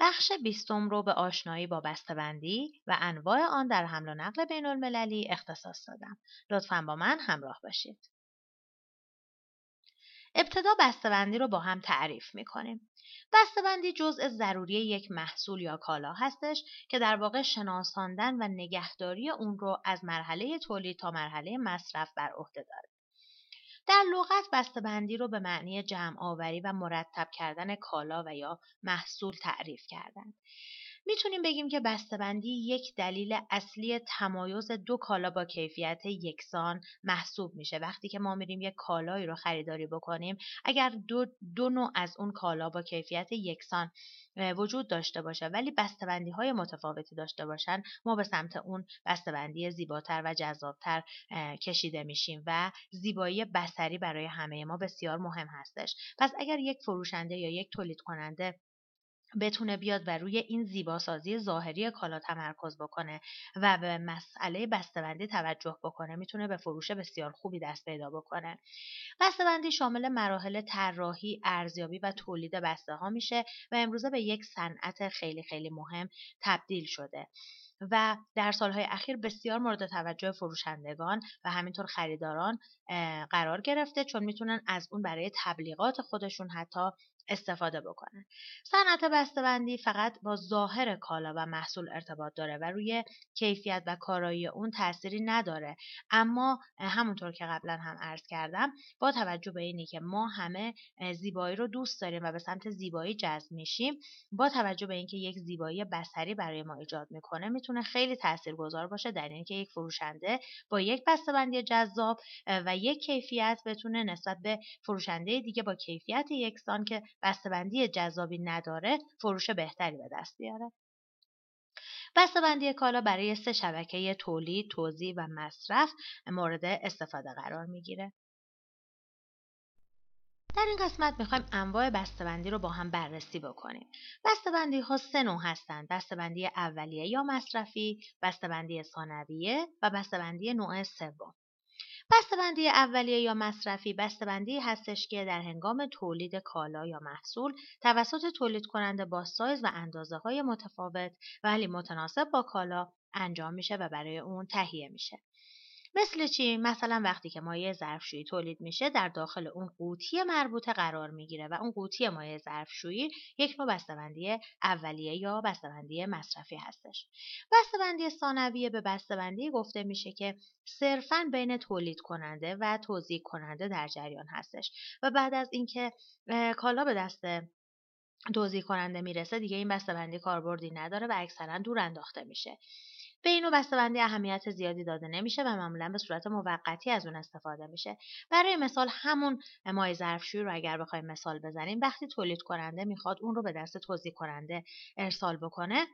بخش بیستم رو به آشنایی با بسته‌بندی و انواع آن در حمل و نقل بین المللی اختصاص دادم. لطفا با من همراه باشید. ابتدا بسته‌بندی رو با هم تعریف می‌کنیم. بسته‌بندی جزء ضروری یک محصول یا کالا هستش که در واقع شناساندن و نگهداری اون رو از مرحله تولید تا مرحله مصرف بر عهده داره. در لغت بسته‌بندی رو به معنی جمع آوری و مرتب کردن کالا و یا محصول تعریف کردن. می‌تونیم بگیم که بسته‌بندی یک دلیل اصلی تمایز دو کالا با کیفیت یکسان محسوب میشه. وقتی که ما میریم یک کالایی رو خریداری بکنیم اگر دو, دو نوع از اون کالا با کیفیت یکسان وجود داشته باشه ولی بسته‌بندی های متفاوتی داشته باشن ما به سمت اون بسته‌بندی زیباتر و جذابتر کشیده میشیم و زیبایی بسری برای همه ما بسیار مهم هستش. پس اگر یک فروشنده یا یک تولید کننده بتونه بیاد و روی این زیباسازی ظاهری کالا تمرکز بکنه و به مسئله بسته‌بندی توجه بکنه می‌تونه به فروش بسیار خوبی دست پیدا بکنه. بسته‌بندی شامل مراحل طراحی ارزیابی و تولید بسته ها میشه و امروزه به یک صنعت خیلی خیلی مهم تبدیل شده و در سالهای اخیر بسیار مورد توجه فروشندگان و همینطور خریداران قرار گرفته چون می‌تونن از اون برای تبلیغات خودشون حتی استفاده بکنن. صنعت بسته‌بندی فقط با ظاهر کالا و محصول ارتباط داره و روی کیفیت و کارایی اون تأثیری نداره. اما همونطور که قبلا هم عرض کردم با توجه به اینی که ما همه زیبایی رو دوست داریم و به سمت زیبایی جذب میشیم با توجه به اینکه یک زیبایی بصری برای ما ایجاد می‌کنه می‌تونه خیلی تاثیرگذار باشه در اینکه یک فروشنده با یک بسته‌بندی جذاب و یک کیفیت بتونه نسبت به فروشنده دیگه با کیفیت یکسان که بسته‌بندی جذابی نداره فروش بهتری به دست بیاره بسته‌بندی کالا برای سه شبکه تولید، توزیع و مصرف مورد استفاده قرار می‌گیره. در این قسمت می‌خوایم انواع بسته‌بندی رو با هم بررسی بکنیم. بسته‌بندی ها سه نوع هستند: بسته‌بندی اولیه یا مصرفی، بسته‌بندی ثانویه و بسته‌بندی نوع سوم. بسته‌بندی اولیه یا مصرفی بسته‌بندی هستش که در هنگام تولید کالا یا محصول توسط تولید کننده با سایز و اندازه های متفاوت ولی متناسب با کالا انجام میشه و برای اون تهیه میشه. مثل چی؟ مثلا وقتی که مایع ظرفشویی تولید میشه در داخل اون قوطی مربوطه قرار می‌گیره و اون قوطی مایع ظرفشویی یک نوع بسته‌بندی اولیه یا بسته‌بندی مصرفی هستش. بسته‌بندی ثانویه به بسته‌بندی گفته میشه که صرفا بین تولید کننده و توزیع کننده در جریان هستش و بعد از اینکه کالا به دست توزیع کننده می‌رسه دیگه این بسته‌بندی کاربردی نداره و اکثرا دور انداخته میشه. به این نوع بسته‌بندی اهمیت زیادی داده نمیشه و معمولا به صورت موقتی از اون استفاده میشه. برای مثال همون مای ظرفشویی رو اگر بخوایم مثال بزنیم وقتی تولید کننده می‌خواد اون رو به دست توزیع کننده ارسال بکنه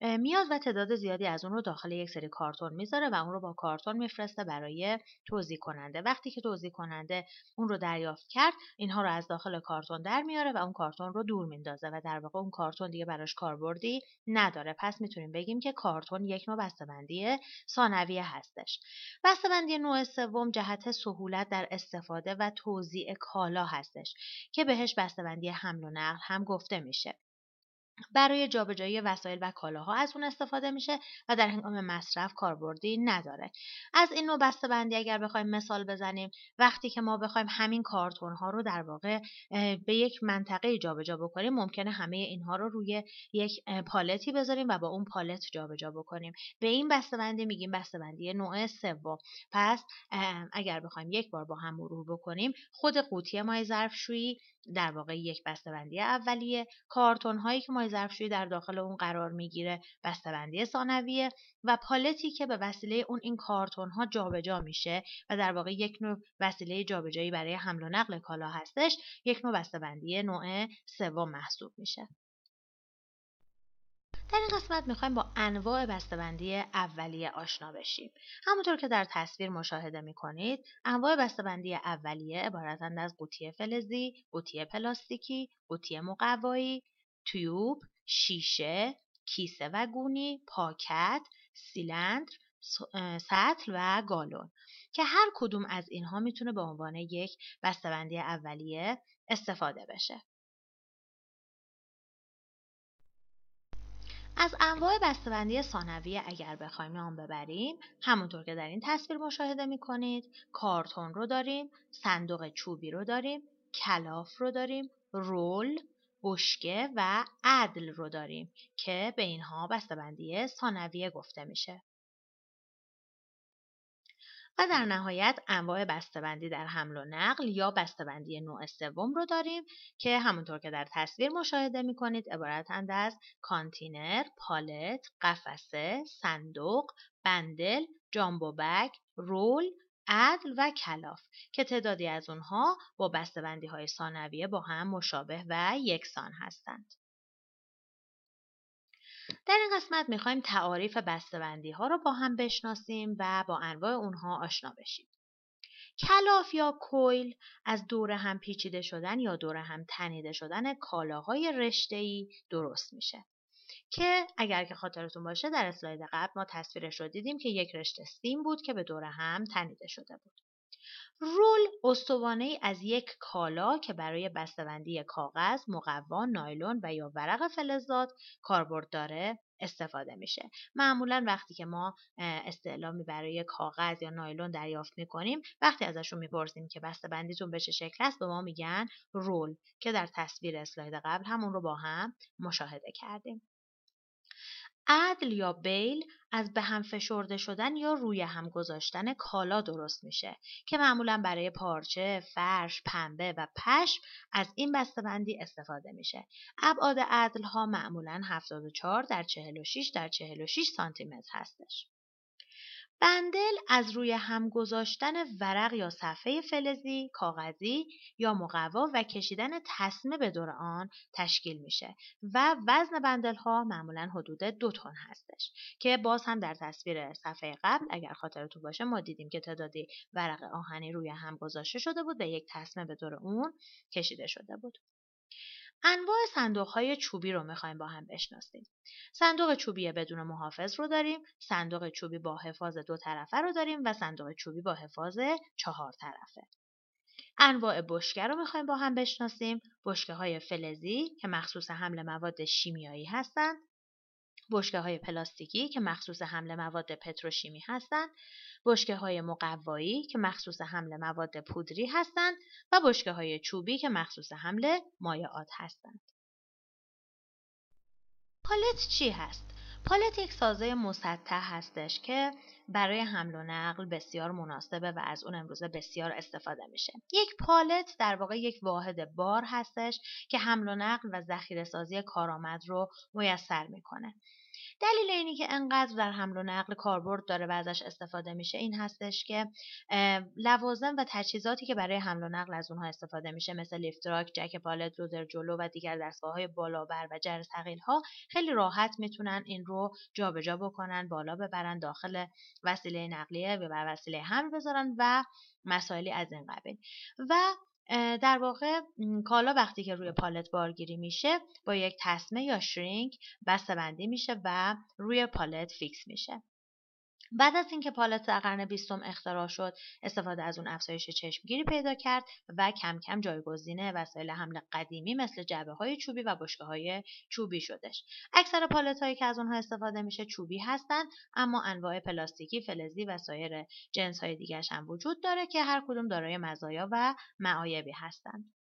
میاد و تعداد زیادی از اون رو داخل یک سری کارتون می‌ذاره و اون رو با کارتون میفرسته برای توزیع کننده وقتی که توزیع کننده اون رو دریافت کرد اینها رو از داخل کارتون در میاره و اون کارتون رو دور میندازه و در واقع اون کارتون دیگه براش کاربردی نداره. پس می‌تونیم بگیم که کارتون یک نوع بسته‌بندی ثانویه هستش. بسته‌بندی نوع سوم جهت سهولت در استفاده و توزیع کالا هستش که بهش بسته‌بندی حمل و نقل هم گفته میشه. برای جابجایی وسایل و کالاها از اون استفاده میشه و در هنگام مصرف کاربردی نداره. از این نوع بندی اگر بخوایم مثال بزنیم وقتی که ما بخوایم همین کارتون ها رو در واقع به یک منطقه جابجا بکنیم ممکنه همه اینها رو روی یک پالتی بذاریم و با اون پالت جابجا بکنیم. به این بندی میگیم بندی نوع سوم. پس اگر بخوایم یک بار با هم مرور بکنیم خود قوطی مای ظرفشویی در واقع یک بسته‌بندی اولیه. کارتون هایی که مای ظرفشویی در داخل اون قرار می‌گیره بسته‌بندی ثانویه و پالتی که به وسیله اون این کارتون ها جابجا میشه و در واقع یک نوع وسیله جابجایی برای حمل و نقل کالا هستش یک نوع بسته‌بندی نوع سوم محسوب میشه. در این قسمت می‌خوایم با انواع بسته‌بندی اولیه آشنا بشیم. همونطور که در تصویر مشاهده می‌کنید، انواع بسته‌بندی اولیه عبارتند از قوطی فلزی، قوطی پلاستیکی، قوطی مقوایی، تیوب، شیشه، کیسه و گونی، پاکت، سیلندر، سطل و گالون که هر کدوم از اینها می‌تونه به عنوان یک بسته‌بندی اولیه استفاده بشه. از انواع بسته‌بندی ثانویه اگر بخوایم نام ببریم همونطور که در این تصویر مشاهده می‌کنید کارتون رو داریم صندوق چوبی رو داریم کلاف رو داریم رول بشکه و عدل رو داریم که به اینها بسته‌بندی ثانویه گفته میشه. و در نهایت انواع بسته‌بندی در حمل و نقل یا بسته‌بندی نوع سوم رو داریم که همونطور که در تصویر مشاهده می‌کنید عبارتند از کانتینر، پالت، قفسه، صندوق، بندل، جامبو بگ، رول، عدل و کلاف که تعدادی از اونها با بسته‌بندی های ثانویه با هم مشابه و یکسان هستند. در این قسمت می‌خوایم تعاریف بسته‌بندی ها رو با هم بشناسیم و با انواع اونها آشنا بشیم. کلاف یا کویل از دور هم پیچیده شدن یا دور هم تنیده شدن کالاهای رشته‌ای درست میشه. که اگر که خاطرتون باشه در اسلاید قبل ما تصویرش رو دیدیم که یک رشته سیم بود که به دور هم تنیده شده بود. رول استوانه از یک کالا که برای بسته‌بندی کاغذ، مقوا، نایلون و یا ورق فلزات کاربرد داره استفاده میشه. معمولا وقتی که ما استعلامی برای کاغذ یا نایلون دریافت می‌کنیم وقتی ازشون می‌پرسیم که بسته‌بندیتون به چه شکل است به ما میگن رول که در تصویر اسلاید قبل همون رو با هم مشاهده کردیم. عدل یا بیل از به هم فشرده شدن یا روی هم گذاشتن کالا درست میشه که معمولا برای پارچه، فرش، پنبه و پشم از این بسته‌بندی استفاده میشه. ابعاد عدل ها معمولا 74 در 46 در 46 سانتی متر هستش. بندل از روی هم گذاشتن ورق یا صفحه فلزی، کاغذی یا مقوا و کشیدن تسمه به دور آن تشکیل میشه و وزن بندل ها معمولا حدود دو تن هستش که باز هم در تصویر صفحه قبل اگر خاطرتون باشه ما دیدیم که تعدادی ورق آهنی روی هم گذاشته شده بود و یک تسمه به دور اون کشیده شده بود. انواع صندوق های چوبی رو می‌خوایم با هم بشناسیم. صندوق چوبی بدون محافظ رو داریم، صندوق چوبی با حفاظ دو طرفه رو داریم و صندوق چوبی با حفاظ چهار طرفه. انواع بشکه رو می‌خوایم با هم بشناسیم. بشکه های فلزی که مخصوص حمل مواد شیمیایی هستند. بشکه های پلاستیکی که مخصوص حمل مواد پتروشیمی هستند بشکه های مقوایی که مخصوص حمل مواد پودری هستند و بشکه های چوبی که مخصوص حمل مایعات هستند. پالت چی هست؟ پالت یک سازه مسطح هستش که برای حمل و نقل بسیار مناسبه و از اون امروزه بسیار استفاده میشه. یک پالت در واقع یک واحد بار هستش که حمل و نقل و ذخیره سازی کارآمد رو میسر می‌کنه. دلیل اینی که انقدر در حمل و نقل کاربرد داره و ازش استفاده میشه این هستش که لوازم و تجهیزاتی که برای حمل و نقل از اونها استفاده میشه مثل لیفتراک، جک پالت، لودر جلو و دیگر دستگاه های بالابر و جر ها خیلی راحت می‌تونن این رو جابجا جا بکنن بالا ببرن داخل وسیله نقلیه و وسیله حمل بذارن و مسائلی از این قبیل. و در واقع کالا وقتی که روی پالت بارگیری میشه با یک تسمه یا شرینک بسته بندی میشه و روی پالت فیکس میشه. بعد از اینکه پالت در قرن بیستم اختراع شد استفاده از اون افزایش چشمگیری پیدا کرد و کم کم جایگزین وسایل حمل قدیمی مثل جعبه های چوبی و بشکه های چوبی شدش. اکثر پالت هایی که از اونها استفاده میشه چوبی هستند اما انواع پلاستیکی فلزی و سایر جنس های دیگرش هم وجود داره که هر کدوم دارای مزایا و معایبی هستند.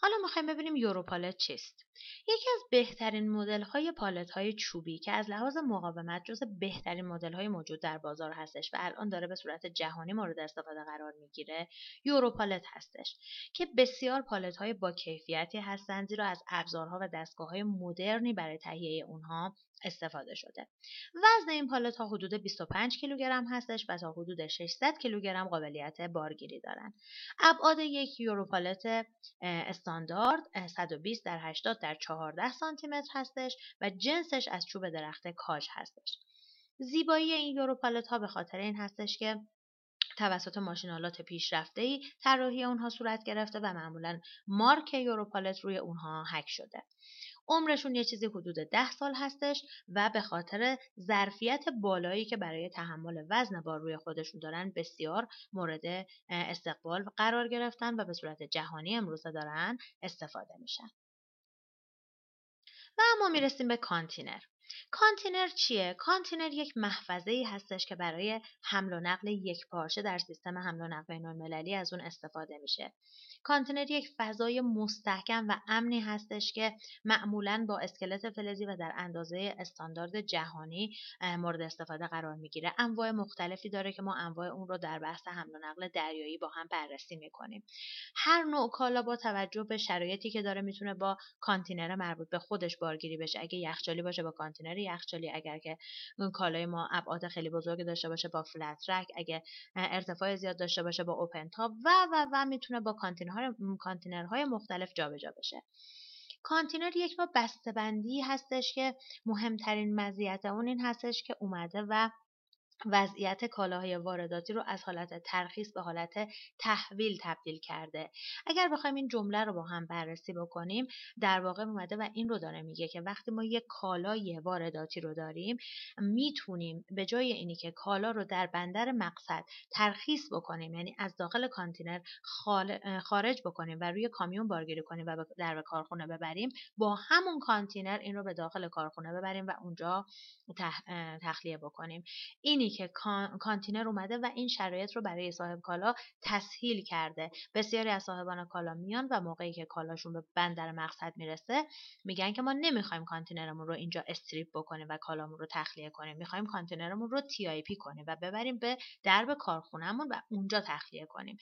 حالا می‌خوایم ببینیم یوروپالت چیست یکی از بهترین مدل های پالت های چوبی که از لحاظ مقاومت جز بهترین مدل های موجود در بازار هستش و الان داره به صورت جهانی مورد استفاده قرار می‌گیره یوروپالت هستش که بسیار پالت های با کیفیتی هستند زیرا از ابزارها و دستگاه های مدرنی برای تهیه اونها استفاده شده. وزن این پالت ها حدود 25 کیلوگرم هستش و تا حدود 600 کیلوگرم قابلیت بارگیری دارند. ابعاد یک یورو پالت استاندارد 120 در 80 در 14 سانتی متر هستش و جنسش از چوب درخت کاج هستش. زیبایی این یورو پالت ها به خاطر این هستش که توسط ماشین آلات پیشرفته ای طراحی اونها صورت گرفته و معمولا مارک یوروپالت روی اونها هک شده عمرشون یه چیزی حدود ده سال هستش و به خاطر ظرفیت بالایی که برای تحمل وزن بار روی خودشون دارن بسیار مورد استقبال قرار گرفتن و به صورت جهانی امروزه دارن استفاده میشن. و اما می‌رسیم به کانتینر کانتینر چیه؟ کانتینر یک محفظه ای هستش که برای حمل و نقل یک پارچه در سیستم حمل و نقل بین المللی از اون استفاده میشه. کانتینر یک فضای مستحکم و امنی هستش که معمولا با اسکلت فلزی و در اندازه استاندارد جهانی مورد استفاده قرار می‌گیره انواع مختلفی داره که ما انواع اون رو در بحث حمل و نقل دریایی با هم بررسی می‌کنیم هر نوع کالا با توجه به شرایطی که داره می‌تونه با کانتینر مربوط به خودش بارگیری بشه اگه یخچالی باشه با کانتینر یخچالی اگر که اون کالای ما ابعاد خیلی بزرگی داشته باشه با flat rack اگه ارتفاع زیاد داشته باشه با open top و و و می‌تونه با کانتینرهای کانتینرهای مختلف جابجا بشه. کانتینر یک نوع بسته‌بندی هستش که مهمترین مزیت اون این هستش که اومده و وضعیت کالاهای وارداتی رو از حالت ترخیص به حالت تحویل تبدیل کرده. اگر بخوایم این جمله رو با هم بررسی بکنیم در واقع اومده و این رو داره میگه که وقتی ما یک کالای وارداتی رو داریم می‌تونیم به جای اینی که کالا رو در بندر مقصد ترخیص بکنیم یعنی از داخل کانتینر خارج بکنیم و روی کامیون بارگیری کنیم و در کارخونه ببریم با همون کانتینر این رو به داخل کارخونه ببریم و اونجا تخلیه بکنیم. اینی که کانتینر اومده و این شرایط رو برای صاحب کالا تسهیل کرده. بسیاری از صاحبان کالا میان و موقعی که کالاشون به بندر مقصد می‌رسه میگن که ما نمی‌خوایم کانتینرمون رو اینجا strip بکنیم و کالامون رو تخلیه کنیم. می‌خوایم کانتینرمون رو TIP کنیم و ببریم به درب کارخونهمون و اونجا تخلیه کنیم.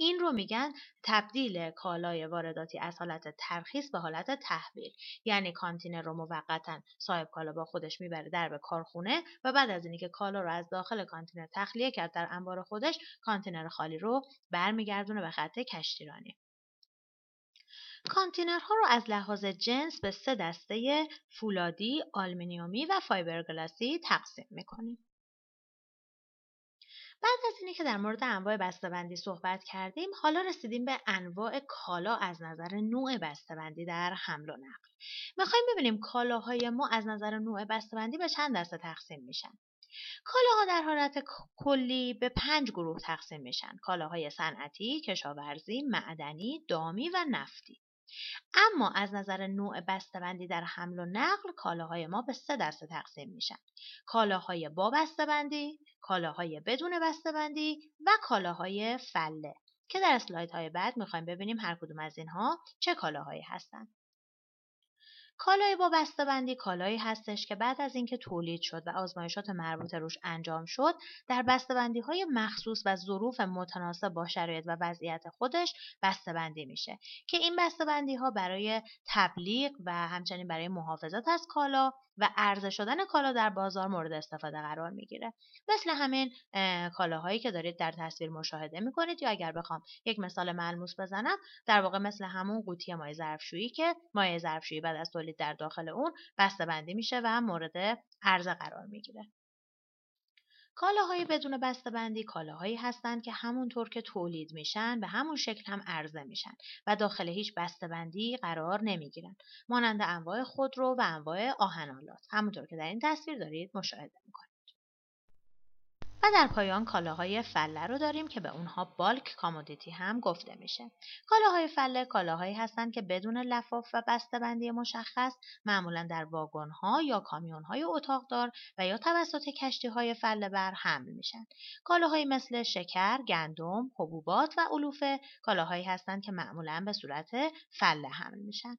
این رو میگن تبدیل کالای وارداتی از حالت ترخیص به حالت تحویل یعنی کانتینر رو موقتا صاحب کالا با خودش می‌بره درب کارخونه و بعد از اینکه کالا رو از داخل کانتینر تخلیه کرد در انبار خودش کانتینر خالی رو برمیگردونه به خط کشتیرانی کانتینرها رو از لحاظ جنس به سه دسته فولادی، آلمینیومی و فایبرگلاسی تقسیم می‌کنیم. بعد از اینی که در مورد انواع بسته‌بندی صحبت کردیم حالا رسیدیم به انواع کالا از نظر نوع بسته‌بندی در حمل و نقل. می‌خوایم ببینیم کالاهای ما از نظر نوع بسته‌بندی به چند دسته تقسیم میشن. کالاها در حالت کلی به پنج گروه تقسیم میشن. کالاهای صنعتی کشاورزی معدنی دامی و نفتی. اما از نظر نوع بسته‌بندی در حمل و نقل کالاهای ما به سه دسته تقسیم میشن. کالاهای با بسته‌بندی کالاهای بدون بسته‌بندی و کالاهای فله. که در اسلایدهای بعد می‌خوایم ببینیم هر کدوم از اینها چه کالاهایی هستند کالای با بسته‌بندی کالایی هستش که بعد از اینکه تولید شد و آزمایشات مربوطه روش انجام شد در بسته‌بندی های مخصوص و ظروف متناسب با شرایط و وضعیت خودش بسته‌بندی میشه که این بسته‌بندی ها برای تبلیغ و همچنین برای محافظت از کالا و عرضه شدن کالا در بازار مورد استفاده قرار می‌گیره. مثل همین کالاهایی که دارید در تصویر مشاهده می‌کنید یا اگر بخوام یک مثال ملموس بزنم در واقع مثل همون قوطی مایع ظرفشویی که مایع ظرفشویی بعد از تولید در داخل اون بسته بندی میشه و مورد عرضه قرار می‌گیره. کالاهای بدون بسته‌بندی کالاهایی هستند که همونطور که تولید میشن به همون شکل هم عرضه میشن و داخل هیچ بسته‌بندی قرار نمی‌گیرن. مانند انواع خودرو و انواع آهنالات همونطور که در این تصویر دارید مشاهده می‌کنید. و در پایان کالاهای فله رو داریم که به اونها بالک کامودیتی هم گفته میشه. کالاهای فله کالاهایی هستند که بدون لفاف و بسته‌بندی مشخص معمولا در واگن‌ها یا کامیون‌های اتاقدار و یا توسط کشتی‌های فله بر حمل میشن. کالاهایی مثل شکر، گندم، حبوبات و علوفه کالاهایی هستند که معمولا به صورت فله حمل میشن.